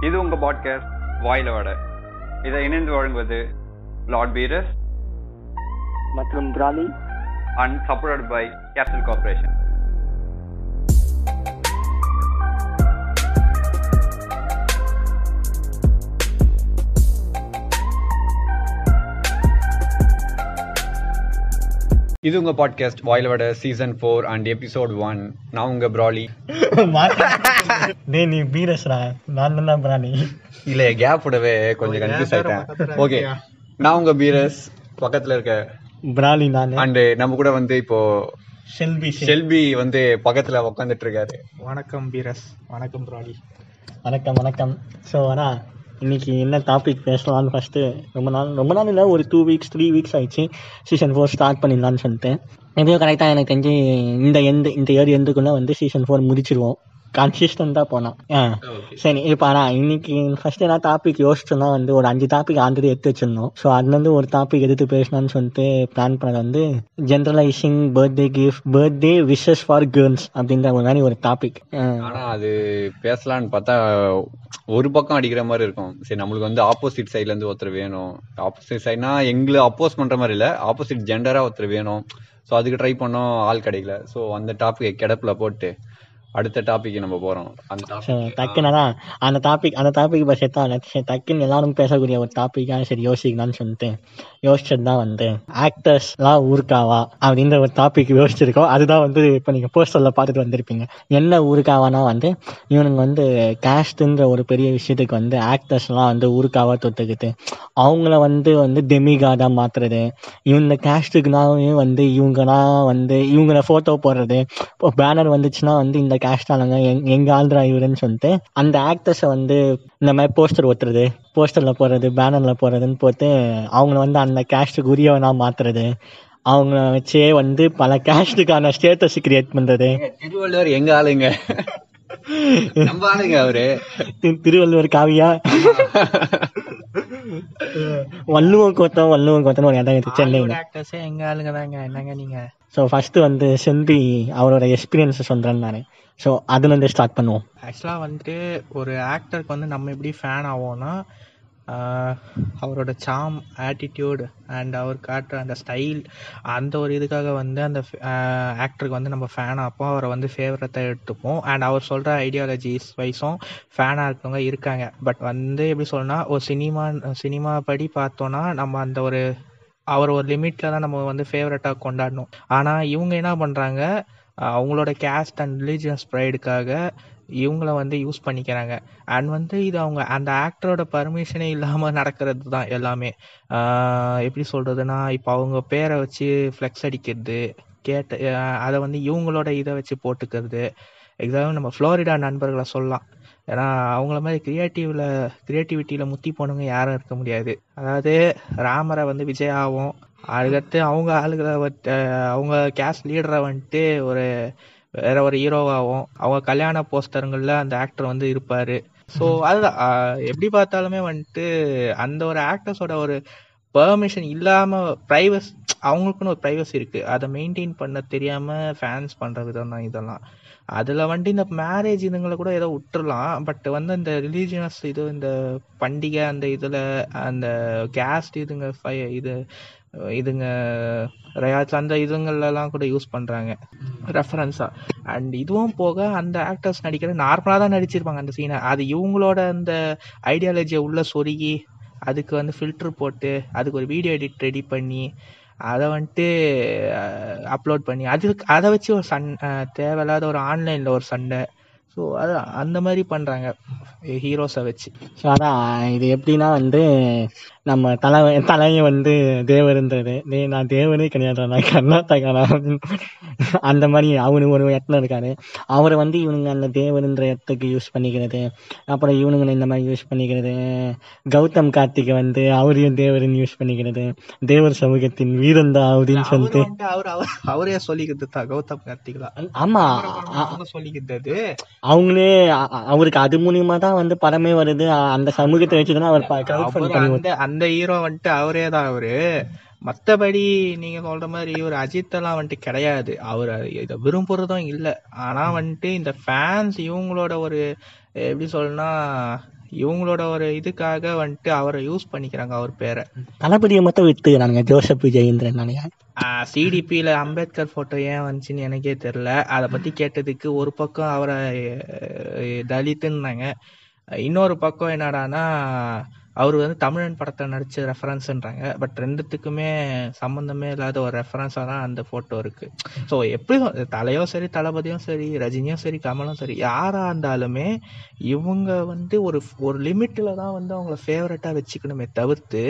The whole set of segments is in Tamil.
இது உங்க பாட்காஸ்ட் வாயில வட. இதை இணைந்து வழங்குவது லார்ட் பீரஸ் மற்றும் பிராலி and support by Capital Corporation இது உங்க பாட்காஸ்ட் வாயில வட season four and episode one நான் உங்க ப்ராலி டேய் நீ பீரஸ்ரா நான் தான் பிராணி இல்ல கேப் விடவே கொஞ்சம் கன்ஃபியூஸ் ஆயிட்டேன். ஓகே நான் உங்க பீரஸ் பக்கத்துல இருக்க பிராலி நான். அண்ட் நம்ம கூட வந்து இப்போ செல்வி ஷெல்பி வந்து பக்கத்துல உட்காந்துட்டு இருக்காரு. வணக்கம் பீரஸ் வணக்கம் பிராலி வணக்கம் வணக்கம். ஸோ அண்ணா இன்றைக்கி என்ன டாபிக் பேசலாம்னு ஃபஸ்ட்டு ரொம்ப நாள் ரொம்ப நாள் இல்லை ஒரு டூ வீக்ஸ் த்ரீ வீக்ஸ் ஆயிடுச்சு. சீசன் ஃபோர் ஸ்டார்ட் பண்ணிடலான்னு சொல்லிட்டு. எப்படியோ கரெக்டாக எனக்கு தெரிஞ்சு இந்த எந்த இந்த இயர் எண்டுக்குள்ளே வந்து சீசன் ஃபோர் முடிச்சிருவோம். கன்சிஸ்டண்டாக போனோம். ஆ. சரி இப்போ ஆனால் இன்னைக்கு ஃபர்ஸ்ட் என்ன டாபிக் யோசிச்சோம்னா வந்து ஒரு அஞ்சு டாபிக் ஆல்ரெடி எடுத்து வச்சிருந்தோம். ஸோ அதுலேருந்து ஒரு டாபிக் எடுத்து பேசணும்னு சொல்லிட்டு பிளான் பண்ணது வந்து generalising birthday gift birthday wishes for girls அப்படின்ற ஒரு மாதிரி ஒரு டாபிக் ஆனா அது பேசலாம்னு பார்த்தா ஒரு பக்கம் அடிக்கிற மாதிரி இருக்கும். சரி நம்மளுக்கு வந்து ஆப்போசிட் சைட்ல இருந்து ஒருத்தர் வேணும். ஆப்போசிட் சைட்னா எங்களை அப்போஸ் பண்ற மாதிரி இல்ல. ஆப்போசிட் ஜெண்டரா ஒருத்தர் வேணும். ஸோ அதுக்கு ட்ரை பண்ணோம் ஆள் கிடைக்கல. ஸோ அந்த டாபிக் கிடப்புல போட்டு அடுத்த டாபிக் நம்ம போறோம். அந்த டக்குன்னு தான் அந்த டாபிக் அந்த டாபிக் இப்போ செட் ஆகல டக்குன்னு எல்லாரும் பேசக்கூடிய ஒரு டாப்பிக்காக சரி யோசிக்கலாம்னு சொல்லிட்டு யோசிச்சது தான் வந்து ஆக்டர்ஸ்லாம் ஊருக்காவா அப்படின்ற ஒரு டாபிக் யோசிச்சிருக்கோம். அதுதான் வந்து இப்போ நீங்கள் போஸ்டரில் பார்த்துட்டு வந்திருப்பீங்க. என்ன ஊருக்காவானா வந்து இவனுங்க வந்து கேஸ்ட்ன்ற ஒரு பெரிய விஷயத்துக்கு வந்து ஆக்டர்ஸ்லாம் வந்து ஊருக்காவா தொட்டுக்கிட்டு அவங்கள வந்து வந்து டெமிகார்டாக மாத்துறது இவங்க கேஸ்ட்டுக்குனாவே வந்து இவங்கனா வந்து இவங்கள ஃபோட்டோ போடுறது இப்போ பேனர் வந்துச்சுன்னா வந்து இந்த கேஸ்ட் ஆளுங்க எங் எங்க ஆள்ரா இவருன்னு சொல்லிட்டு அந்த ஆக்டர்ஸை வந்து இந்த மாதிரி போஸ்டர் ஒட்டுறது போஸ்டர்ல போடுறது பேனர்ல போடுறதுன்னு போட்டு அவங்கள வந்து அந்த கேஸ்ட்டுக்கு உரியவனா மாத்துறது அவங்க வச்சே வந்து பல கேஸ்டுக்கான ஸ்டேட்டஸ் கிரியேட் பண்றது. திருவள்ளுவர் எங்க ஆளுங்க? நம்ம ஆளுங்க அவரு. திருவள்ளுவர் காவியா? வள்ளுவம் கோத்தம் வள்ளுவம் கோத்தம்னு ஒரு இடம் இருக்கு சென்னையில. எங்க ஆளுங்க தாங்க? என்னங்க நீங்க? ஸோ ஃபர்ஸ்ட் வந்து செல்வி அவரோட எக்ஸ்பீரியன்ஸ் சொல்றேன் நான். ஸோ அதுலேருந்து ஸ்டார்ட் பண்ணுவோம். ஆக்சுவலாக வந்துட்டு ஒரு ஆக்டருக்கு வந்து நம்ம எப்படி ஃபேன் ஆவோம்னா அவரோட சாம் ஆட்டிடியூட் அண்ட் அவர் காட்டுற அந்த ஸ்டைல் அந்த ஒரு இதுக்காக வந்து அந்த ஆக்டருக்கு வந்து நம்ம ஃபேன் ஆப்போம். அவரை வந்து ஃபேவரட்டாக எடுத்துப்போம். அண்ட் அவர் சொல்கிற ஐடியாலஜிஸ் வைஸும் ஃபேனாக இருக்கவங்க இருக்காங்க. பட் வந்து எப்படி சொல்லணும்னா ஒரு சினிமா சினிமா படி பார்த்தோன்னா நம்ம அந்த ஒரு அவர் ஒரு லிமிட்ல தான் நம்ம வந்து ஃபேவரட்டாக கொண்டாடணும். ஆனால் இவங்க என்ன பண்ணுறாங்க அவங்களோட கேஸ்ட் அண்ட் ரிலீஜியஸ் ப்ரைடுக்காக இவங்கள வந்து யூஸ் பண்ணிக்கிறாங்க. அண்ட் வந்து இது அவங்க அந்த ஆக்டரோட பர்மிஷனே இல்லாமல் நடக்கிறது தான் எல்லாமே எப்படி சொல்கிறதுனா இப்போ அவங்க பேரை வச்சு ஃப்ளெக்ஸ் அடிக்கிறது கேட்ட அதை வந்து இவங்களோட இதை வச்சு போட்டுக்கிறது. எக்ஸாம்பிள் நம்ம ஃப்ளோரிடா நண்பர்களை சொல்லலாம். ஏன்னா அவங்கள மாதிரி கிரியேட்டிவ்ல கிரியேட்டிவிட்டியில முத்தி போனவங்க யாரும் இருக்க முடியாது. அதாவது ராமரை வந்து விஜயாவும் அதுக்கடுத்து அவங்க ஆளுகளை அவங்க கேஸ்ட் லீடரை வந்துட்டு ஒரு வேற ஒரு ஹீரோவாகவும் அவங்க கல்யாண போஸ்டருங்கள்ல அந்த ஆக்டர் வந்து இருப்பாரு. ஸோ அதுதான் எப்படி பார்த்தாலுமே வந்துட்டு அந்த ஒரு ஆக்டர்ஸோட ஒரு பெர்மிஷன் இல்லாம பிரைவஸ் அவங்களுக்குன்னு ஒரு பிரைவசி இருக்கு. அதை மெயின்டைன் பண்ண தெரியாம ஃபேன்ஸ் பண்ற விதம் தான் இதெல்லாம். அதுல வந்துட்டு இந்த மேரேஜ் இதுங்களை கூட ஏதோ விட்டுறலாம். பட் வந்து இந்த ரிலீஜியஸ் இது இந்த பண்டிகை அந்த இதுல அந்த கேஸ்ட் இதுங்க இது இதுங்க ரயாட்ஸ் அந்த இதுங்கள்ல கூட யூஸ் பண்ணுறாங்க ரெஃபரன்ஸாக அண்ட் இதுவும் போக அந்த ஆக்டர்ஸ் நடிக்கிற நார்மலாக தான் நடிச்சிருப்பாங்க அந்த சீனை அது இவங்களோட அந்த ஐடியாலஜியை உள்ளே சொருகி அதுக்கு வந்து ஃபில்ட்ரு போட்டு அதுக்கு ஒரு வீடியோ எடிட் ரெடி பண்ணி அதை வந்துட்டு அப்லோட் பண்ணி அதுக்கு அதை வச்சு ஒரு சண் தேவையில்லாத ஒரு ஆன்லைனில் ஒரு சண்டை. ஸோ அது அந்த மாதிரி பண்றாங்க ஹீரோஸை வச்சு. ஸோ அதான் இது எப்படின்னா வந்து நம்ம தலை தலையை வந்து தேவருன்றது டேய் நான் தேவனே கிடையாது நான் கர்நாடகானா? அந்த மாதிரி அவனு ஒரு இடத்துல இருக்காரு. அவரை வந்து இவனுங்க அந்த தேவருன்ற இடத்துக்கு யூஸ் பண்ணிக்கிறது. அப்புறம் இவனுங்க இந்த மாதிரி யூஸ் பண்ணிக்கிறது. கௌதம் கார்த்திகை வந்து அவரையும் தேவருன்னு யூஸ் பண்ணிக்கிறது. தேவர் சமூகத்தின் வீரந்தா அப்படின்னு சொல்லிட்டு. அவர் அவர் சொல்லிக்கிறது தான் கௌதம் கார்த்திகலா ஆமா. சொல்லிக்கிறது. அவங்களே அவருக்கு அது மூலியமா தான் வந்து படமே வருது. அந்த சமூகத்தை வச்சுதான் அவர் அந்த ஹீரோ வந்துட்டு அவரே தான் அவரு. மத்தபடி நீங்க சொல்ற மாதிரி ஒரு அஜித் எல்லாம் வந்துட்டு கிடையாது. அவர் இதை விரும்புறதும் இல்ல. ஆனா வந்துட்டு இந்த ஃபேன்ஸ் இவங்களோட ஒரு எப்படி சொல்லணும்னா இவங்களோட ஒரு இதுக்காக வந்துட்டு அவரை யூஸ் பண்ணிக்கிறாங்க அவர் பேரை. தளபதியை மட்டும் வித்துக்கிறானுங்க ஜோசப் ஜெயேந்திரன் நினைக்கிறேன் சிடிபியில் அம்பேத்கர் ஃபோட்டோ ஏன் வந்துச்சுன்னு எனக்கே தெரில அதை பற்றி கேட்டதுக்கு ஒரு பக்கம் அவரை தலித்துன்னாங்க. இன்னொரு பக்கம் என்னடான்னா அவர் வந்து தமிழன் படத்தை நடிச்ச ரெஃபரன்ஸ்ன்றாங்க பட் ரெண்டுத்துக்குமே சம்மந்தமே இல்லாத ஒரு ரெஃபரன்ஸாக தான் அந்த ஃபோட்டோ இருக்கு. ஸோ எப்படியும் தலையும் சரி தளபதியும் சரி ரஜினியும் சரி கமலும் சரி யாராக இருந்தாலுமே இவங்க வந்து ஒரு ஒரு லிமிட்டில் தான் வந்து அவங்கள ஃபேவரட்டாக வச்சுக்கணுமே தவிர்த்து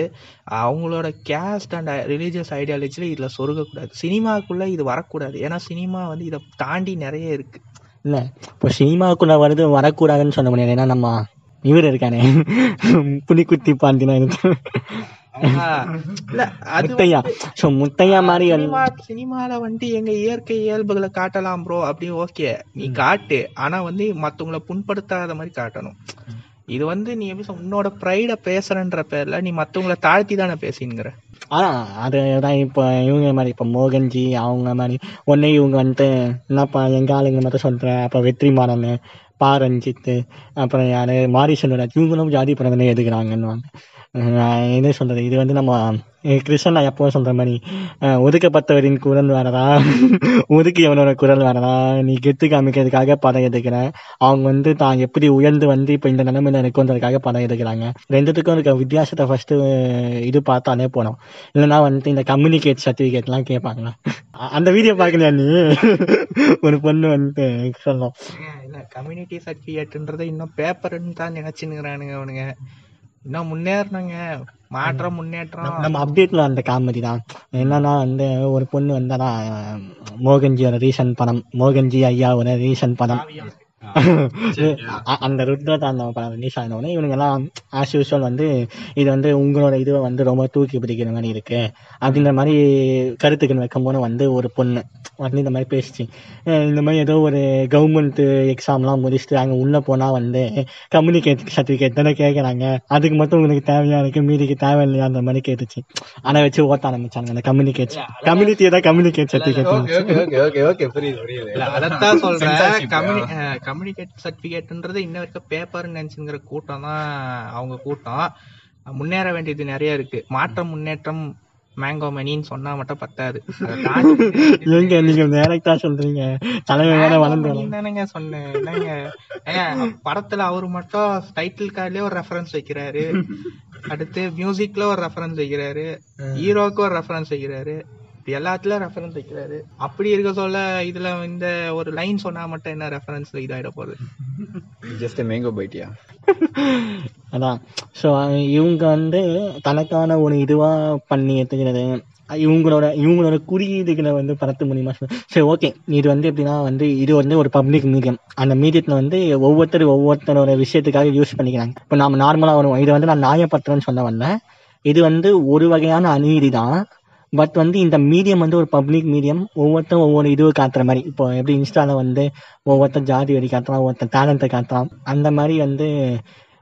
அவங்களோட கேஸ்ட் அண்ட் ரிலீஜியஸ் ஐடியாலஜியில் இதில் சொருகக்கூடாது. சினிமாக்குள்ளே இது வரக்கூடாது. ஏன்னா சினிமா வந்து இதை தாண்டி நிறைய இருக்கு. இல்ல. இப்போ சினிமாவுக்குள்ள வருது வரக்கூடாதுன்னு சொன்ன முடியாது. ஏன்னா நம்ம இவர் இருக்கானே. புலிக்குத்தி இல்ல அது முத்தையா. ஸோ முத்தையா மாதிரி சினிமால வந்து எங்க இயற்கை இயல்புகளை காட்டலாம் ப்ரோ அப்படி ஓகே நீ காட்டு. ஆனா வந்து மத்தவங்கள புண்படுத்தாத மாதிரி காட்டணும். இது வந்து நீ எப்படி உன்னோட ப்ரைட பேசுறன்ற பேர்ல நீ மத்தவங்கள தாழ்த்தி தானே பேசிங்கிற ஆனா அதுதான் இப்போ இவங்க மாதிரி இப்போ மோகன்ஜி அவங்க மாதிரி ஒன்னே இவங்க வந்துட்டு என்னப்பா எங்க ஆளுங்க மட்டும் சொல்றேன் அப்போ வெற்றிமாறன் பா ரஞ்சித்து அப்புறம் யாரு மாரி செல்வராஜ் இவங்களும் ஜாதி பிறந்தனே எதுக்குறாங்கன்னு நான் என்ன சொல்றது இது வந்து நம்ம கிருஷ்ணன் நான் எப்பவும் சொல்ற மாதிரி ஒதுக்கப்பட்டவரின் குரல் வேறதா? ஒதுக்கியவனோட குரல் வேறதா? நீ கெத்து காமிக்கிறதுக்காக படம் எடுக்கிறேன் அவங்க வந்து தான் எப்படி உயர்ந்து வந்து இப்போ இந்த நிலைமையில இருக்குன்றதுக்காக படம் எடுக்கிறாங்க. ரெண்டுத்துக்கும் இருக்க வித்தியாசத்தை ஃபர்ஸ்ட் இது பார்த்தாலே போனோம் இல்லைன்னா வந்துட்டு இந்த கம்யூனிகேட் சர்டிஃபிகேட்லாம் கேட்பாங்களா? அந்த வீடியோ பார்க்கலையா நீ? ஒரு பொண்ணு வந்துட்டு சொல்லும் கம்யூனிட்டி சர்டிஃபிகேட்ன்றதை இன்னும் பேப்பர்னு தான் நினைச்சுன்னுறானுங்க அவனுங்க. இன்னும் முன்னேறணுங்க. மாற்றம் முன்னேற்றம். நம்ம அப்டேட்ல அந்த காமெடி தான். என்னன்னா வந்து ஒரு பொண்ணு வந்தானா மோகன்ஜியோட ரீசன் படம். மோகன்ஜி ஐயாவோட ரீசன் படம். அந்த ருத்ரதாண்டவ படம் ரிலீஸ் ஆனவுடனே இவனுங்க எல்லாம் ஆஸ் யூஸ்வல் வந்து இது வந்து உங்களோட இதுவை வந்து ரொம்ப தூக்கி பிடிக்கிற மாதிரி இருக்கு. அப்படின்ற மாதிரி கருத்துக்கள் வைக்கும் போது வந்து ஒரு பொண்ணு. வந்து இந்த மாதிரி பேசிச்சு. இந்த மாதிரி ஏதோ ஒரு கவர்மெண்ட் எக்ஸாம்லாம் முடிச்சுட்டு அங்கே உள்ள போனா வந்து கம்யூனிகேட் சர்டிஃபிகேட் தானே கேட்குறாங்க அதுக்கு மட்டும் உங்களுக்கு தேவையா இருக்கு? மீதிக்கு தேவையில்லையான்ற மாதிரி கேட்டுச்சு. அதை வச்சு ஓட்ட ஆரம்பிச்சாங்க அந்த கம்யூனிகேட் கம்யூனிட்டியை தான் communicate certificate okay okay okay புரியுது புரியுது. இல்ல அதத்தான் சொல்றேன். கம்யூனிகேட் சர்டிபிகேட்ன்றது இன்ன வரைக்கும் பேப்பர் நினைச்சுங்கிற கூட்டம் தான் அவங்க கூட்டம். முன்னேற வேண்டியது நிறைய இருக்கு. மாற்றம் முன்னேற்றம் மேங்கோ மணின்னு சொன்னா மட்டும் பத்தாது. எங்க நீங்க டைரக்டா சொல்றீங்க. தலைமை வேற வளர்ந்து தானேங்க சொன்னேன். என்னங்க? படத்துல அவரு மட்டும் டைட்டில் கார்ட்லயே ஒரு ரெஃபரன்ஸ் வைக்கிறாரு. அடுத்து மியூசிக்ல ஒரு ரெஃபரன்ஸ் வைக்கிறாரு. ஹீரோக்கு ஒரு ரெஃபரன்ஸ் வைக்கிறாரு. இப்படி எல்லாத்துலயும் ரெஃபரன்ஸ் வைக்கிறாரு. அப்படி இருக்க சொல்ல இதுல இந்த ஒரு லைன் சொன்னா மட்டும் என்ன ரெஃபரன்ஸ் இதாயிட போகுது? ஜஸ்ட் மேங்கோ பைட்டியா அதான். ஸோ இவங்க வந்து தனக்கான ஒரு இதுவா பண்ணி எடுத்துக்கிறது இவங்களோட இவங்களோட குறியீடுகளை வந்து பரத்த முடியுமா சரி ஓகே இது வந்து எப்படின்னா வந்து இது வந்து ஒரு பப்ளிக் மீடியம் அந்த மீடியத்தில் வந்து ஒவ்வொருத்தர் ஒவ்வொருத்தரோட விஷயத்துக்காக யூஸ் பண்ணிக்கிறாங்க. இப்போ நாம நார்மலாக வரும் இது வந்து நான் நியாயப்பத்திரம்னு சொல்ல வரல. இது வந்து ஒரு வகையான அநீதி தான். பட் வந்து இந்த மீடியம் வந்து ஒரு பப்ளிக் மீடியம் ஒவ்வொருத்தரும் ஒவ்வொரு இதுவை காட்டுற மாதிரி. இப்போ எப்படி இன்ஸ்டால வந்து ஒவ்வொருத்தர் ஜாதி வரி காட்டுறான் ஒவ்வொருத்தர் டேலண்ட்டை காட்டுறான் அந்த மாதிரி வந்து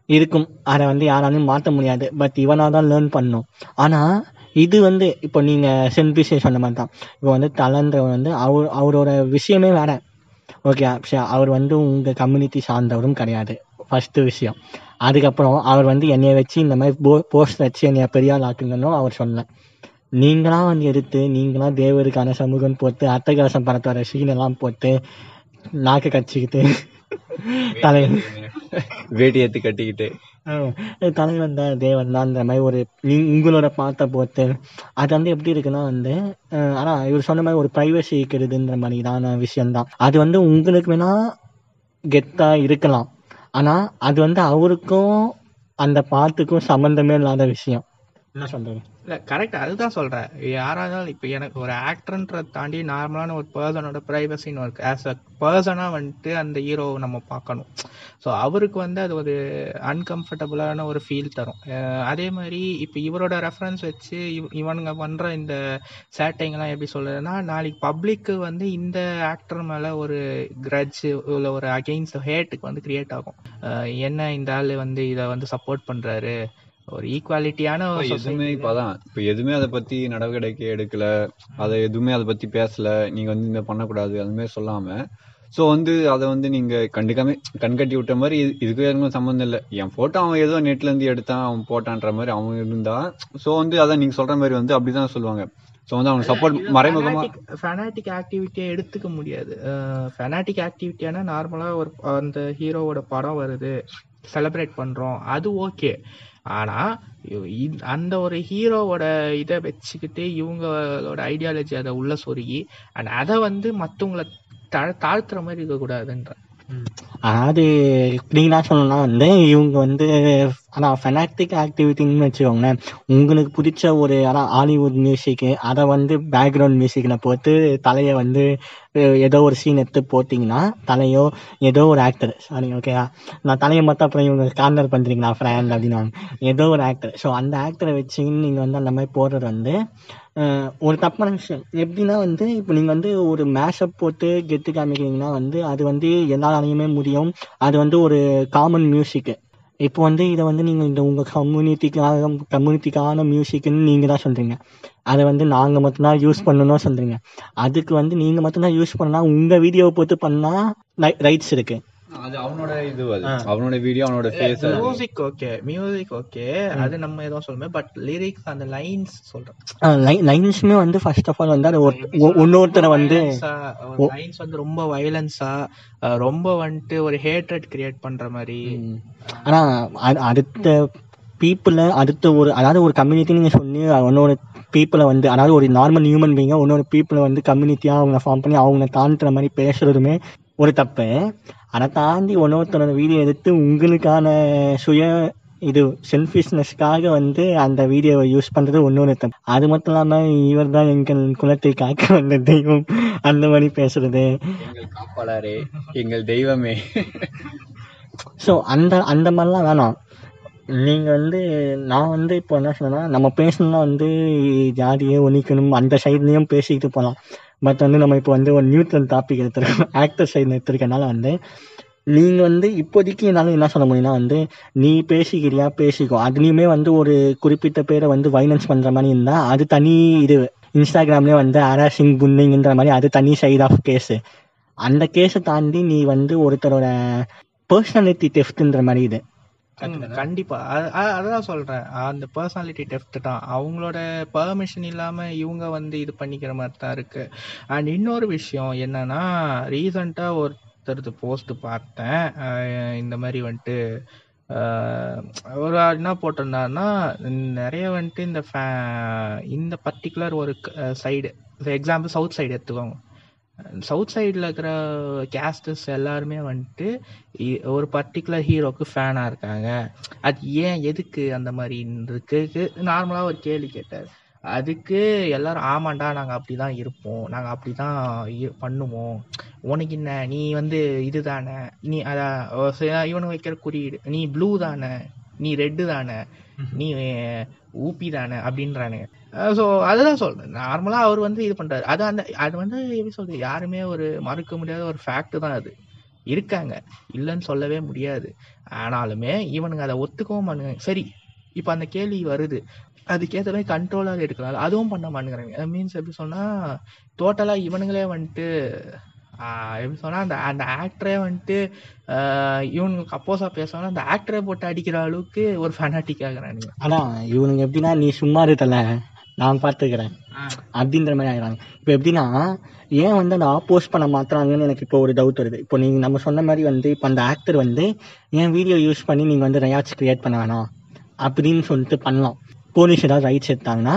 இருக்கும். அதை வந்து யாராலையும் மாற்ற முடியாது. பட் இவனாக தான் லேர்ன் பண்ணும். ஆனால் இது வந்து இப்போ நீங்கள் சென்பிசே சொன்ன மாதிரி தான். இப்போ வந்து தலன்றவர் வந்து அவர் அவரோட விஷயமே வேற. ஓகே அவர் வந்து உங்கள் கம்யூனிட்டி சார்ந்தவரும் கிடையாது. ஃபஸ்ட்டு விஷயம். அதுக்கப்புறம் அவர் வந்து என்னைய வச்சு இந்த மாதிரி போ போஸ்ட் வச்சு என்னைய பெரியாள் ஆக்குங்கன்னு அவர் சொன்னேன் நீங்களா வந்து எடுத்து நீங்களா தேவருக்கான சமூகம் போட்டு அட்டகாசம் படத்தோட சீன் எல்லாம் போட்டு நாக்கு கச்சிக்கிட்டு தலை வேட்டி ஏத்தி கட்டிக்கிட்டு. தலைவன் தான் தேவன் தான் அந்த மாதிரி ஒரு நீ- உங்களோட பாட்டை போட்டு அது வந்து எப்படி இருக்குன்னா வந்து ஆனா இவர் சொன்ன மாதிரி ஒரு ப்ரைவசி இருக்கிறதுன்ற மாதிரிதான விஷயம்தான். அது வந்து உங்களுக்கு வேணா கெத்தா இருக்கலாம். ஆனா அது வந்து அவருக்கும் அந்த பாட்டுக்கும் சம்பந்தமே இல்லாத விஷயம். என்ன சொல்றது? இல்ல கரெக்ட் அதுதான் சொல்றேன். யாரா இருந்தாலும் இப்ப எனக்கு ஒரு ஆக்டர்ன்றத தாண்டி நார்மலான ஒரு பர்சனோட பிரைவசின்னு இருக்கு. ஆஸ் அ பர்சனா வந்துட்டு அந்த ஹீரோ நம்ம பார்க்கணும். ஸோ அவருக்கு வந்து அது ஒரு அன்கம்ஃபர்டபுளான ஒரு ஃபீல் தரும். அதே மாதிரி இப்போ இவரோட ரெஃபரன்ஸ் வச்சு இவனுங்க பண்ற இந்த சேட்டைங்கெல்லாம் எப்படி சொல்றதுன்னா நாளைக்கு பப்ளிக்கு வந்து இந்த ஆக்டர் மேல ஒரு கிரட்ஜ் இல்லை ஒரு அகெயின்ஸ்ட் ஹேட்டுக்கு வந்து கிரியேட் ஆகும். என்ன இந்த ஆள் வந்து இதை வந்து சப்போர்ட் பண்றாரு? ஒரு ஈக்குவாலிட்டியான எதுவுமே ல- இப்ப அதான் இப்ப எதுவுமே அதை பத்தி நடவடிக்கை எடுக்கல. அதை எதுவுமே அதை பத்தி பேசல. நீங்க வந்து இந்த பண்ணக்கூடாது அது மாதிரி சொல்லாம. ஸோ வந்து அதை வந்து நீங்க கண்டுக்காம கண்கட்டி விட்ட மாதிரி இது- இதுக்கு எதுவும் சம்மந்தம் இல்லை. என் போட்டோ அவன் ஏதோ நெட்ல இருந்து எடுத்தான் அவன் போட்டான்ற மாதிரி அவன் இருந்தா ஸோ வந்து அதான் நீங்க சொல்ற மாதிரி வந்து அப்படிதான் சொல்லுவாங்க. ஸோ வந்து அவங்க சப்போர்ட் மறைமுகமா ஃபெனாட்டிக் ஆக்டிவிட்டியை எடுத்துக்க முடியாது. ஃபெனாட்டிக் ஆக்டிவிட்டியானா நார்மலா ஒரு அந்த ஹீரோவோட படம் வருது. செலிப்ரேட் பண்றோம். அது ஓகே ஆனா அந்த ஒரு ஹீரோவோட இதை வச்சுக்கிட்டு இவங்களோட ஐடியாலஜி அதை உள்ள சொருகி அண்ட் அதை வந்து மற்றவங்களை தா- தாழ்த்துற மாதிரி இருக்கக்கூடாதுன்ற அதாவது கிளீனா சொல்லணும்னா வந்து இவங்க வந்து ஆனா ஃபெனாக்டிக் ஆக்டிவிட்டின்னு வச்சுக்கோங்களேன். உங்களுக்கு பிடிச்ச ஒரு அதான் ஹாலிவுட் மியூசிக்கு அதை வந்து பேக்ரவுண்ட் மியூசிக்கில் போட்டு தலையை வந்து ஏதோ ஒரு சீன் எடுத்து போட்டிங்கன்னா தலையோ ஏதோ ஒரு ஆக்டர் சாரி ஓகேவா நான் தலையை மட்டும் அப்புறம் இவங்க கார்னர் பண்ணுறீங்களா ஃப்ரெண்ட் அப்படின்னு? ஏதோ ஒரு ஆக்டர் ஸோ அந்த ஆக்டரை வச்சு நீங்கள் வந்து அந்த மாதிரி போடுறது வந்து ஒரு தப்பான விஷயம். எப்படின்னா வந்து இப்போ நீங்கள் வந்து ஒரு மேஷப் போட்டு கெத்து காமிக்கிறீங்கன்னா வந்து அது வந்து எல்லாராலையுமே முடியும். அது வந்து ஒரு காமன் மியூசிக்கு இப்போ வந்து இதை வந்து நீங்கள் இந்த உங்கள் கம்யூனிட்டிக்காக கம்யூனிட்டிக்கான மியூசிக்குன்னு நீங்கள் தான் சொல்கிறீங்க அதை வந்து நாங்கள் மட்டும்தான் யூஸ் பண்ணணும் சொல்கிறீங்க அதுக்கு வந்து நீங்கள் மட்டும்தான் யூஸ் பண்ணால் உங்கள் வீடியோவை போட்டு பண்ணால் ரைட்ஸ் இருக்குது அது அவனோட இது அது. அவனோட வீடியோ அவனோட face music okay music okay அது நம்ம ஏதோ சொல்லுமே பட் லிரிக்ஸ் அந்த லைன்ஸ் சொல்றேன் லைன்ஸுமே வந்து ஃபர்ஸ்ட் ஆஃப் ஆல் வந்து அது இன்னொருத்தரை வந்து லைன்ஸ் வந்து ரொம்ப வயலன்ஸா ரொம்ப வந்துட்டு ஒரு ஹேட்ரட் கிரியேட் பண்ற மாதிரி. ஆனா அடுத்த பீப்புளை அடுத்த ஒரு அதாவது ஒரு கம்யூனிட்டி நீங்க சொல்லி இன்னொரு பீப்புளை வந்து அதாவது ஒரு நார்மல் ஹியூமன் பீங்க இன்னொரு பீப்புளை வந்து கம்யூனிட்டியா அவங்க ஃபார்ம் பண்ணி அவங்க தாண்டுற மாதிரி பேசுறதுமே ஒரு தப்பு. அதை தாண்டி இன்னொருத்தரோட வீடியோ எடுத்து உங்களுக்கான சுய இது செல்ஃபிஷ்னஸ்க்காக வந்து அந்த வீடியோவை யூஸ் பண்றது இன்னொரு தப்பு அது மட்டும் இல்லாம இவர் தான் எங்கள் குலத்தை காக்க வந்த தெய்வம். அந்த மாதிரி பேசுறது. காப்பாளரே எங்கள் தெய்வமே. ஸோ அந்த அந்த மாதிரிலாம் வேணாம். நீங்கள் வந்து நான் வந்து இப்போ என்ன சொன்னேன்னா நம்ம பேசணும்னா வந்து ஜாதியை ஒழிக்கணும் அந்த சைட்லேயும் பேசிக்கிட்டு போகலாம் பட் வந்து நம்ம இப்போ வந்து ஒரு நியூட்ரல் டாபிக் எடுத்துருக்கோம் ஆக்டர் சைடு எடுத்திருக்கனால வந்து நீங்கள் வந்து இப்போதைக்கு என்னால் என்ன சொல்ல முடியும்னா வந்து நீ பேசிக்கிறியா பேசிக்கோ. அதுலேயுமே வந்து ஒரு குறிப்பிட்ட பேரை வந்து வைலன்ஸ் பண்ணுற மாதிரி இருந்தால் அது தனி இது. இன்ஸ்டாகிராம்லேயே வந்து அராசிங் புன்னிங்கிற மாதிரி அது தனி சைட் ஆஃப் கேஸு அந்த கேஸை தாண்டி நீ வந்து ஒருத்தரோட பர்சனாலிட்டி டெஃப்ட்ன்ற மாதிரி இது. கண்டிப்பா. அதான் சொல்றேன். அந்த பர்சனாலிட்டி டெஃப்ட் தான். அவங்களோட பெர்மிஷன் இல்லாம இவங்க வந்து இது பண்ணிக்கிற மாதிரி தான் இருக்கு. அண்ட் இன்னொரு விஷயம் என்னன்னா ரீசண்டா ஒருத்தரது போஸ்ட் பார்த்தேன். இந்த மாதிரி வந்துட்டு ஒரு என்ன போட்டிருந்தாருன்னா நிறைய வந்துட்டு இந்த இந்த பர்டிகுலர் ஒரு சைடு எக்ஸாம்பிள் சவுத் சைடு எடுத்துக்கோங்க. சவுத் சைடில் இருக்கிற கேஸ்டர்ஸ் எல்லாருமே வந்துட்டு ஒரு பர்டிகுலர் ஹீரோக்கு ஃபேனாக இருக்காங்க. அது ஏன் எதுக்கு அந்த மாதிரி இருக்கு? நார்மலாக ஒரு கேள்வி கேட்டார். அதுக்கு எல்லாரும் ஆமாண்டா நாங்கள் அப்படி தான் இருப்போம். நாங்கள் அப்படி தான் பண்ணுவோம். உனக்கு என்ன? நீ வந்து இதுதானே? நீ அதான் இவனு வைக்கிற குறியீடு நீ ப்ளூ தானே? நீ ரெட்டு தானே? நீ ஊப்பி தானே? அப்படின்றானுங்க. ஸோ அதுதான் சொல்றேன். நார்மலா அவர் வந்து இது பண்றாரு. அது அந்த அது வந்து எப்படி சொல்றது? யாருமே ஒரு மறுக்க முடியாத ஒரு ஃபேக்ட் தான் அது. இருக்காங்க. இல்லைன்னு சொல்லவே முடியாது. ஆனாலுமே இவனுங்க அதை ஒத்துக்கவும் பண்ணுங்க சரி இப்போ அந்த கேள்வி வருது. அதுக்கேற்ற மாதிரி கண்ட்ரோலாக எடுக்கலாம் அதுவும் பண்ண மாட்டேங்கிறாங்க. மீன்ஸ் எப்படி சொன்னா டோட்டலா இவனுங்களே வந்துட்டு ஆஹ் எப்படி சொன்னா அந்த அந்த ஆக்டரே வந்துட்டு ஆஹ் இவனுக்கு அப்போஸாக பேசணும் அந்த ஆக்டரே போட்டு அடிக்கிற அளவுக்கு ஒரு ஃபேனாட்டிக் ஆகிறானுங்க ஆனால் இவனுங்க எப்படின்னா நீ சும்மா இருக்கல நான் பார்த்துக்கிறேன். அப்படின்ற மாதிரி ஆயிடுறாங்க இப்போ எப்படின்னா ஏன் வந்து அந்த ஆப்போஸ் பண்ண மாத்துறாங்கன்னு எனக்கு இப்போ ஒரு டவுட் வருது. இப்போ நீங்க நம்ம சொன்ன மாதிரி வந்து இப்போ அந்த ஆக்டர் வந்து ஏன் வீடியோ யூஸ் பண்ணி நீங்க வந்து ரயாட்ஸ் கிரியேட் பண்ண வேணாம்? அப்படின்னு சொல்லிட்டு பண்ணலாம். போலீஸ் ஏதாவது ரைட்ஸ் எடுத்தாங்கன்னா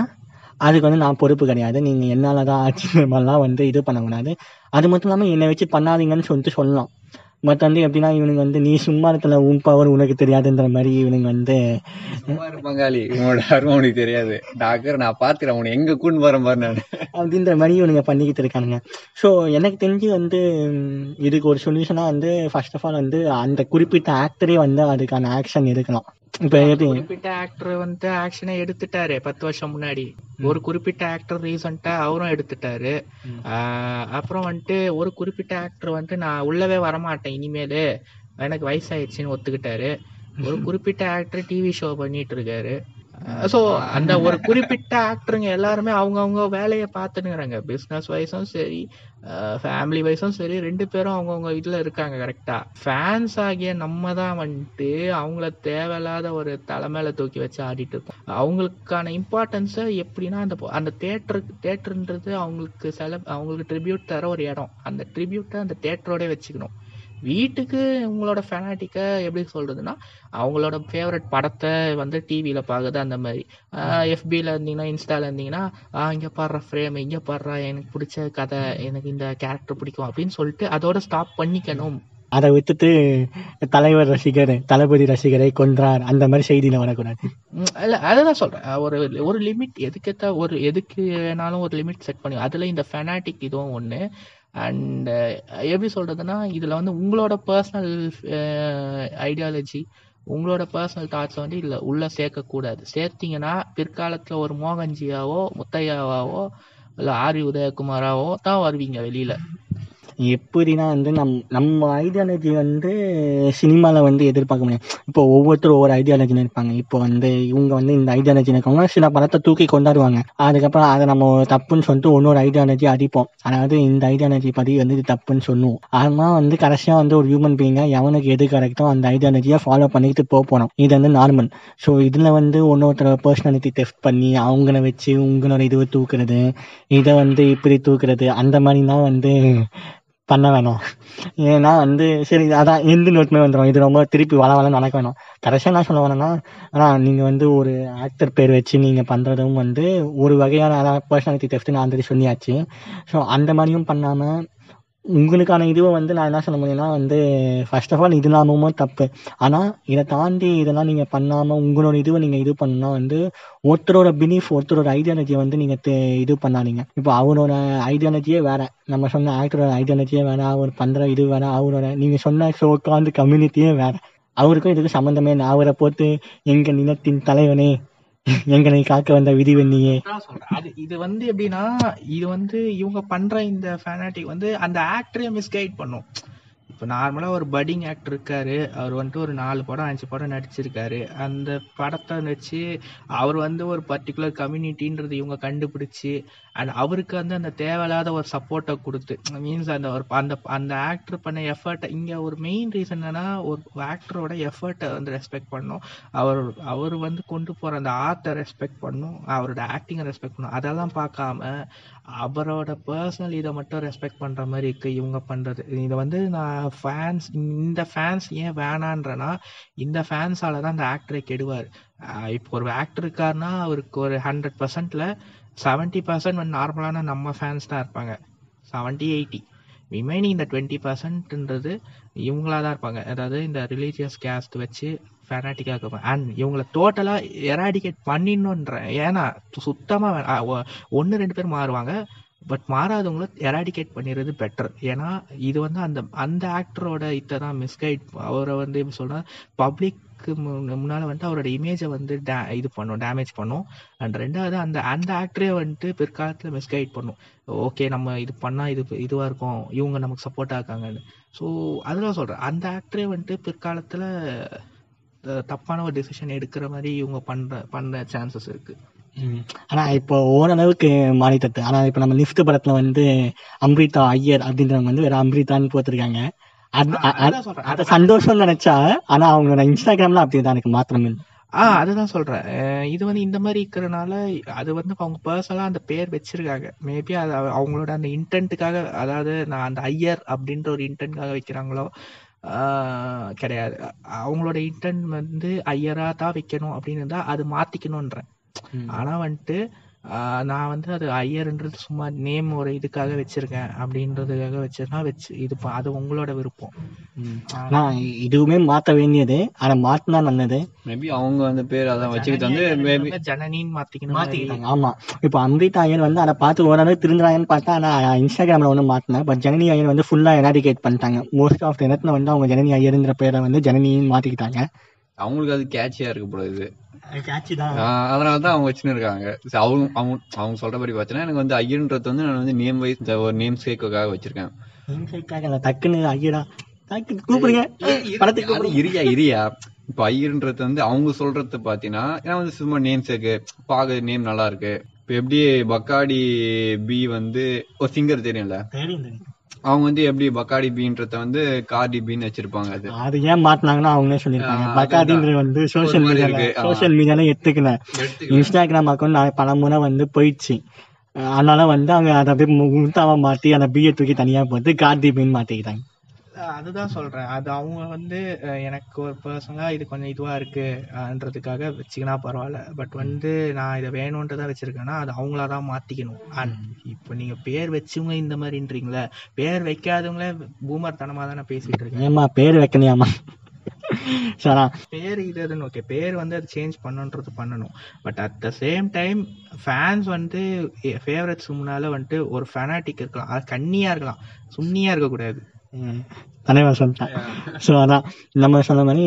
அதுக்கு வந்து நான் பொறுப்பு கிடையாது. நீங்க என்னால தான் ஆட்சி மாதிரிலாம் வந்து இது பண்ணக்கூடாது. அது மட்டும் இல்லாமல் என்னை வச்சு பண்ணாதீங்கன்னு சொல்லிட்டு சொல்லலாம். பட் வந்து எப்படின்னா இவனுங்க வந்து நீ சும்மா இருக்கல உன் பவர் உனக்கு தெரியாதுன்ற மாதிரி இவனுங்க வந்து பங்காளி உன்னோட அருமை உனக்கு தெரியாது. டாக்டர் நான் பாத்துறேன் உன்னை எங்க கூண்டு வரேன் பாரு நான். அப்படின்ற மாதிரி இவனுங்க பண்ணிக்கிட்டு இருக்கானுங்க. ஸோ எனக்கு தெரிஞ்சு வந்து இதுக்கு ஒரு சொல்யூஷனாக வந்து ஃபர்ஸ்ட் ஆஃப் ஆல் வந்து அந்த குறிப்பிட்ட ஆக்டரே வந்து அதுக்கான ஆக்ஷன் எடுக்கலாம். குறிப்பிட்ட ஆக்டர் வந்து ஆக்ஷனை எடுத்துட்டாரு. பத்து வருஷம் முன்னாடி. ஒரு குறிப்பிட்ட ஆக்டர் ரீசெண்டா அவரும் எடுத்துட்டாரு. அப்புறம் வந்துட்டு ஒரு குறிப்பிட்ட ஆக்டர் வந்து நான் உள்ளவே வரமாட்டேன். இனிமேலு எனக்கு வயசாயிடுச்சுன்னு ஒத்துக்கிட்டாரு. ஒரு குறிப்பிட்ட ஆக்டர் டிவி ஷோ பண்ணிட்டு இருக்காரு. சோ அந்த ஒரு குறிப்பிட்ட ஆக்டருங்க எல்லாருமே அவங்கவுங்க வேலையை பார்த்துனுங்கிறாங்க பிசினஸ் வைஸும் சரி ஃபேமிலி வைஸும் சரி ரெண்டு பேரும் அவங்கவுங்க இதுல இருக்காங்க கரெக்டா ஃபேன்ஸ் ஆகிய நம்ம தான் வந்துட்டு அவங்கள தேவையில்லாத ஒரு தலைமையில தூக்கி வச்சு ஆடிட்டு இருக்கோம் அவங்களுக்கான இம்பார்ட்டன்ஸை எப்படின்னா அந்த அந்த தேட்டருக்கு தேட்டருன்றது அவங்களுக்கு செல அவங்களுக்கு ட்ரிபியூட் தர ஒரு இடம். அந்த ட்ரிபியூட்டை அந்த தேட்டரோட வச்சுக்கணும். வீட்டுக்கு உங்களோட ஃபெனாட்டிக்கை எப்படி சொல்றதுன்னா அவங்களோட ஃபேவரட் படத்தை வந்து டிவியில் பார்க்குது அந்த மாதிரி. எஃபியில் இருந்தீங்கன்னா இன்ஸ்டால இருந்தீங்கன்னா இங்கே பாடுற ஃப்ரேம் இங்கே பாடுறா எனக்கு பிடிச்ச கதை எனக்கு இந்த கேரக்டர் பிடிக்கும் அப்படின்னு சொல்லிட்டு அதோட ஸ்டாப் பண்ணிக்கணும். அதை விட்டுட்டு தலைவர் ரசிகர் தளபதி ரசிகரை கொன்றார். அந்த மாதிரி செய்தியில வரக்கூடாது. இல்ல அதுதான் சொல்றேன். ஒரு ஒரு லிமிட் எதுக்கேத்த ஒரு எதுக்கு வேணாலும் ஒரு லிமிட் செட் பண்ணி அதுல இந்த ஃபெனாட்டிக் இதுவும் ஒண்ணு. அண்ட் uh, எப்படி சொல்றதுன்னா இதுல வந்து உங்களோட பர்சனல் ஐடியாலஜி uh, உங்களோட பர்சனல் தாட்ஸை வந்து இல்லை உள்ள சேர்க்கக்கூடாது. சேர்த்தீங்கன்னா பிற்காலத்துல ஒரு மோகன்ஜியாவோ முத்தையாவாவோ இல்லை ஆரி உதயகுமாராவோ தான் வருவீங்க வெளியில. எப்படின்னா வந்து நம் நம்ம ஐடியாலஜி வந்து சினிமாவில் வந்து எதிர்பார்க்க முடியும் இப்போ ஒவ்வொருத்தரும் ஒவ்வொரு ஐடியாலஜின்னு இருப்பாங்க. இப்போ வந்து இவங்க வந்து இந்த ஐடியாலஜி இருக்கவங்க சில படத்தை தூக்கி கொண்டாடுவாங்க. அதுக்கப்புறம் அதை நம்ம தப்புன்னு சொல்லிட்டு இன்னொரு ஐடியாலஜி அடிப்போம். அதாவது இந்த ஐடியாலஜி படி வந்து இது தப்புன்னு சொல்லுவோம். ஆனால் வந்து கடைசியாக வந்து ஒரு ஹியூமன் பீயிங்கா எவனுக்கு எது கரெக்டோ அந்த ஐடியாலஜியை ஃபாலோ பண்ணிக்கிட்டு போக போனோம் இது வந்து நார்மல் ஸோ இதில் வந்து ஒன்னொருத்தர் பர்சனாலிட்டி டெஸ்ட் பண்ணி அவங்கள வச்சு உங்களோட இதுவை தூக்குறது இதை வந்து இப்படி தூக்குறது அந்த மாதிரிலாம் வந்து பண்ண வேணாம். ஏன்னா வந்து சரி அதான் எந்த நோட்டுமே வந்துடும் இது ரொம்ப திருப்பி வள வள நடக்க வேணும். கடைசியாக என்ன சொல்ல வேணும்னா ஆனால் நீங்கள் வந்து ஒரு ஆக்டர் பேர் வச்சு நீங்கள் பண்ணுறதும் வந்து ஒரு வகையான அதான் பர்சனாலிட்டி டெஸ்ட் நான் ஆல்ரெடி சொல்லியாச்சு ஸோ அந்த மாதிரியும் பண்ணாமல் உங்களுக்கான இதுவை வந்து நான் என்ன சொல்ல முடியும்னா வந்து ஃபர்ஸ்ட் ஆஃப் ஆல் இது இல்லாமவும் தப்பு. ஆனால் இதை தாண்டி இதெல்லாம் நீங்கள் பண்ணாமல் உங்களோட இதுவை நீங்கள் இது பண்ணா வந்து ஒருத்தரோட பிலீஃப் ஒருத்தரோட ஐடியாலஜியை வந்து நீங்கள் இது பண்ணாதீங்க. இப்போ அவரோட ஐடியாலஜியே வேற. நம்ம சொன்ன ஆக்டரோட ஐடியாலஜியே வேற அவர் பண்ணுற இது வேற அவரோட நீங்கள் சொன்ன ஷோக்காந்து கம்யூனிட்டியே வேற. அவருக்கும் இதுக்கு சம்மந்தமே இல்லை. அவரை போட்டு எங்க நிலத்தின் தலைவனே எங்களை காக்க வந்த விதிவெண்ணியே. அதான் அது இது வந்து எப்படின்னா இது வந்து இவங்க பண்ற இந்த ஃபேனாட்டிக் வந்து அந்த ஆக்டரையே மிஸ்கைட் பண்ணும். இப்போ நார்மலாக ஒரு பட்டிங் ஆக்டர் இருக்காரு. அவர் வந்துட்டு ஒரு நாலு படம் அஞ்சு படம் நடிச்சிருக்காரு. அந்த படத்தை வச்சு அவர் வந்து ஒரு பர்டிகுலர் கம்யூனிட்டின்றது இவங்க கண்டுபிடிச்சி அண்ட் அவருக்கு வந்து அந்த தேவையில்லாத ஒரு சப்போர்ட்டை கொடுத்து மீன்ஸ் அந்த ஒரு அந்த அந்த ஆக்டர் பண்ண எஃபர்ட்டை இங்கே ஒரு மெயின் ரீசன் என்னன்னா ஒரு ஆக்டரோட எஃபர்ட்டை வந்து ரெஸ்பெக்ட் பண்ணும் அவர் அவர் வந்து கொண்டு போகிற அந்த ஆர்ட்டை ரெஸ்பெக்ட் பண்ணும் அவரோட ஆக்டிங்கை ரெஸ்பெக்ட் பண்ணும் அதெல்லாம் பார்க்காம அவரோட பர்சனல் இதை மட்டும் ரெஸ்பெக்ட் பண்ற மாதிரி இருக்கு இவங்க பண்றது. இதை வந்து நான் ஃபேன்ஸ் இந்த ஃபேன்ஸ் ஏன் வேணான்றனா இந்த ஃபேன்ஸால தான் அந்த ஆக்டரை கெடுவார். இப்போ ஒரு ஆக்டர் இருக்காருன்னா அவருக்கு ஒரு ஹண்ட்ரட் பர்சன்ட்ல செவன்டி பர்சன்ட் வந்து நார்மலான நம்ம ஃபேன்ஸ் தான் இருப்பாங்க. செவன்டி எயிட்டி ரிமைனிங் இந்த டுவெண்ட்டி பர்சன்ட்ன்றது இவங்களா தான் இருப்பாங்க. அதாவது இந்த ரிலீஜியஸ் கேஸ்ட் வச்சு ஃபேனாட்டிக்காக இருக்கும் அண்ட் இவங்கள டோட்டலாக எராடிகேட் பண்ணிடணுன்ற ஏன்னா சுத்தமாக ஒன்று ரெண்டு பேர் மாறுவாங்க. பட் மாறாதவங்களை எராடிகேட் பண்ணிடுறது பெட்டர் ஏன்னா இது வந்து அந்த அந்த ஆக்டரோட இதை தான் மிஸ்கைட் அவரை வந்து எப்படி சொல்றா பப்ளிக்கு முன்னால வந்துட்டு அவரோட இமேஜை வந்து டே இது பண்ணும் டேமேஜ் பண்ணும். அண்ட் ரெண்டாவது அந்த அந்த ஆக்டரே வந்துட்டு பிற்காலத்தில் மிஸ்கைட் பண்ணும். ஓகே நம்ம இது பண்ணால் இது இதுவாக இருக்கும். இவங்க நமக்கு சப்போர்ட்டா இருக்காங்கன்னு. ஸோ அதெல்லாம் சொல்றேன். அந்த ஆக்டரே வந்துட்டு பிற்காலத்துல தப்பான ஒரு டிசிஷன் எடுக்கிற மாதிரி இவங்க பண்ற பண்ண சான்சஸ் இருக்கு. ஆனா இப்போ ஓரளவுக்கு மாறித்தட்டு ஆனா இப்போ நம்ம லிஃப்ட் படத்துல வந்து அம்ரிதா ஐயர் அப்படின்றவங்க வந்து வேற அம்ரிதான்னு போட்டிருக்காங்க. அது சந்தோஷம் நினைச்சா ஆனா அவங்களோட இன்ஸ்டாகிராம்ல அப்படிதான் எனக்கு மாத்திரம் இல்லை. ஆ அதுதான் சொல்றேன். இது வந்து இந்த மாதிரி இருக்கிறனால அது வந்து அவங்க பர்சனலா அந்த பேர் வச்சிருக்காங்க. மேபி அது அவ- அவங்களோட அந்த இன்டென்ட்டுக்காக அதாவது நான் அந்த ஐயர் அப்படின்ற ஒரு இன்டென்ட்காக வைக்கிறாங்களோ ஆஹ் கிடையாது. அவங்களோட இன்டென்ட் வந்து ஐயரா தான் வைக்கணும் அப்படின்னு இருந்தா அது மாத்திக்கணும்ன்றேன். ஆனா வந்துட்டு நான் வந்து அது ஐயர்ன்றது சும்மா நேம் ஒரு இதுக்காக வச்சிருக்கேன். அப்படின்றதுக்காக வச்சிருந்தா வச்சு இது ப- அது உங்களோட விருப்பம். ஆனா இதுவுமே மாத்த வேண்டியது ஆனா மாத்தினா நல்லது. மேபி அவங்க வந்து பேர் அதான் வச்சுக்கிட்டு வந்து மேபி ஜனனின்னு மாத்திக்கணும். மாத்திக்கிட்டாங்க ஆமா. இப்போ அம்ரிதா ஐயர் வந்து அதை பார்த்து ஓரளவு திருந்துறாங்கன்னு பார்த்தா ஆனா இன்ஸ்டாகிராம்ல ஒன்றும் மாத்தினேன் பட் ஜனனி ஐயர் வந்து ஃபுல்லா எராடிகேட் பண்ணிட்டாங்க. மோஸ்ட் ஆஃப் த இடத்துல வந்து அவங்க ஜனனி ஐயருங்கிற பேரை வந்து ஜனனின்னு மாத்திக்கிட்டாங்க. அவங்களுக்கு அது கேட்சியா இருக்க கேட்சி தான் அதனால தான் அவங்க வச்சுன்னு இருக்காங்க அவங்க அவங்க அவங்க சொல்றபடி பார்த்தீங்கன்னா எனக்கு வந்து ஐயன்றது வந்து நான் வந்து நேம் வைஸ் ஒரு நேம் சேக்குக்காக வச்சிருக்கேன். டக்குன்னு ஐயடா கூப்பிடுங்க. படத்துக்கு இரியா இரியா. இப்போ ஐயர்ன்றது வந்து அவங்க சொல்றது பாத்தீங்கன்னா ஏன்னா வந்து சும்மா நேம்ஸ் இருக்கு பாக்க நேம் நல்லா இருக்கு. இப்போ எப்படி பக்காடி பி வந்து ஒரு சிங்கர் தெரியும்ல? தெரியும் தெரியும். அவங்க வந்து எப்படி பக்காடி பீன்றத வந்து கார்டி பீன்னு வச்சிருப்பாங்க அது. அது ஏன் மாட்டினாங்கன்னா அவங்களே சொல்லியிருக்காங்க. ஆ, பக்காதின்றது வந்து சோஷியல் மீடியால. சோஷியல் மீடியால எடுத்துக்கல. இன்ஸ்டாகிராம் அக்கௌண்ட் நான் பல முறை வந்து போயிடுச்சு. அதனால வந்து அவங்க அதை அப்படியே முத்தாவா மாத்தி அந்த பிஏ தூக்கி தனியா போட்டு கார்த்தி பின்னு மாத்திக்கிட்டாங்க அஹ் அதுதான் சொல்றேன். அது அவங்க வந்து எனக்கு ஒரு பர்சனலா இது கொஞ்சம் இதுவா இருக்குன்றதுக்காக வச்சுக்கினா பரவாயில்ல. பட் வந்து நான் இதை வேணும்ன்றதா வச்சிருக்கேன்னா அது அவங்களா தான் மாத்திக்கணும். அண்ட் இப்போ நீங்க பேர் வச்சவங்க இந்த மாதிரின்றீங்களே பேர் வைக்காதவங்களே பூமர் தனமா தானே பேசிட்டு இருக்கேன் ஏமா பேர் வைக்கலையாமா சரா பேர் இதுன்னு ஓகே பேர் வந்து அது சேஞ்ச் பண்ணுன்றது பண்ணணும். But at the same time fans வந்து ஃபேவரட்ஸ் முன்னால வந்துட்டு ஒரு ஃபெனாட்டிக் இருக்கலாம். அது கன்னியா இருக்கலாம். சுன்னியா இருக்கக்கூடாது. தலைவர் சொல்லிட்டேன் ஸோ அதான் நம்ம சொன்ன மாதிரி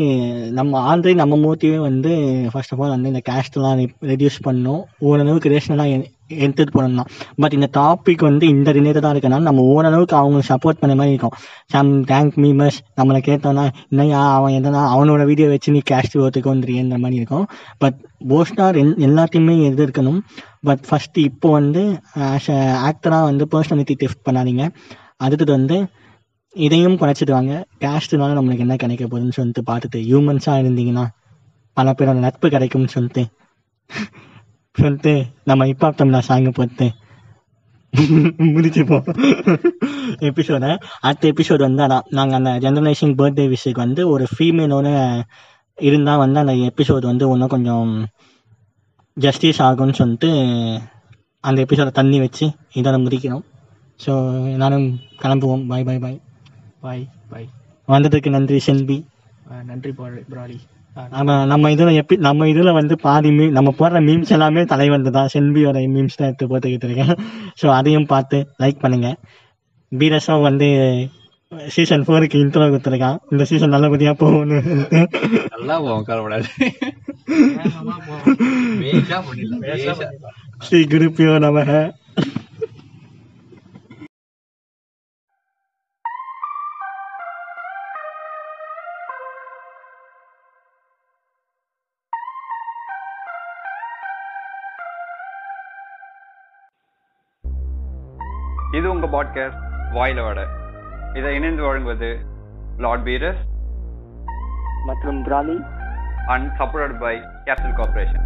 நம்ம ஆல்ரெடி நம்ம மோட்டிவே வந்து ஃபர்ஸ்ட் ஆஃப் ஆல் வந்து இந்த கேஸ்ட்லாம் ரெடியூஸ் பண்ணணும். ஓரளவுக்கு ரேஷனலாக எடுத்துகிட்டு போகணும் பட் இந்த டாபிக் வந்து இந்த ரிலேட்டடாக இருக்கனால நம்ம ஓரளவுக்கு அவங்களுக்கு சப்போர்ட் பண்ண மாதிரி இருக்கும். சம் டேங்க் மீமர்ஸ் நம்மளை கேட்டோம்னா என்னையா அவன் எதனா அவனோட வீடியோ வச்சு நீ கேஸ்ட் ஓத்துக்கோன்றீன்ற மாதிரி இருக்கும். பட் மோஸ்டாக எல்லாத்தையுமே எது இருக்கணும். பட் ஃபஸ்ட்டு இப்போ வந்து ஆஸ் அ ஆக்டராக வந்து பர்சனாலிட்டி டெஸ்ட் பண்ணாதீங்க. அடுத்தது வந்து இதையும் குறைச்சிட்டு வாங்க கேஸ்ட்னால நம்மளுக்கு என்ன கிடைக்க போகுதுன்னு சொல்லிட்டு பார்த்துட்டு ஹியூமன்ஸாக இருந்தீங்கன்னா பல பேரோட நட்பு கிடைக்கும்னு சொல்லிட்டு சொல்லிட்டு நம்ம இப்போ தமிழா சாங்க போட்டு முடிச்சுப்போம். எபிசோட அடுத்த எபிசோடு வந்து அதான் நாங்கள் அந்த ஜென்ரலைசிங் பர்த்டே விஷயக்கு வந்து ஒரு ஃபீமேலோட இருந்தால் வந்து அந்த எபிசோடு வந்து இன்னும் கொஞ்சம் ஜஸ்டிஸ் ஆகும்னு சொல்லிட்டு அந்த எபிசோட தண்ணி வச்சு இதோட முடிக்கிறோம் ஸோ எல்லாரும் கிளம்புவோம். பாய் பாய் பாய் பாய் பாய் வந்ததுக்கு நன்றி செல்வி. நன்றி பிராலி. நம்ம நம்ம இதுல எப்படி நம்ம இதுல வந்து பாதி மீ நம்ம போடுற மீம்ஸ் எல்லாமே தலைவந்து தான் செல்வியோட மீம்ஸ் தான் எடுத்து போட்டுக்கிட்டு இருக்கேன். ஸோ அதையும் பார்த்து லைக் பண்ணுங்க. பீரஸும் வந்து சீசன் ஃபோருக்கு இன்ட்ரோ கொடுத்துருக்கான். இந்த சீசன் நல்லபடியா போகணும்னு நல்லா போவோம் கவலைப்படாது ஸ்ரீ குருப்பியோ நமக. இது உங்க பாட்காஸ்ட் வாயில வட. இதை இணைந்து வழங்குவது லார்ட் பீரஸ் மற்றும் பிராலி and support by Capital Corporation